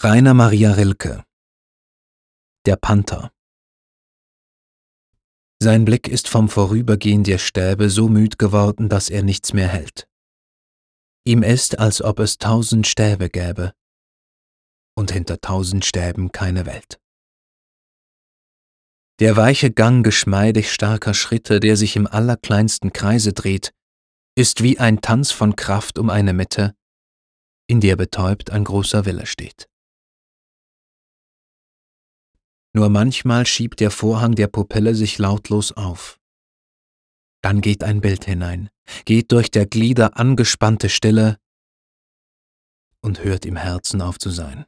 Rainer Maria Rilke Der Panther Sein Blick ist vom Vorübergehen der Stäbe so müd geworden, dass er nichts mehr hält. Ihm ist, als ob es tausend Stäbe gäbe und hinter tausend Stäben keine Welt. Der weiche Gang geschmeidig starker Schritte, der sich im allerkleinsten Kreise dreht, ist wie ein Tanz von Kraft um eine Mitte, in der betäubt ein großer Wille steht. Nur manchmal schiebt der Vorhang der Pupille sich lautlos auf. Dann geht ein Bild hinein, geht durch der Glieder angespannte Stille und hört im Herzen auf zu sein.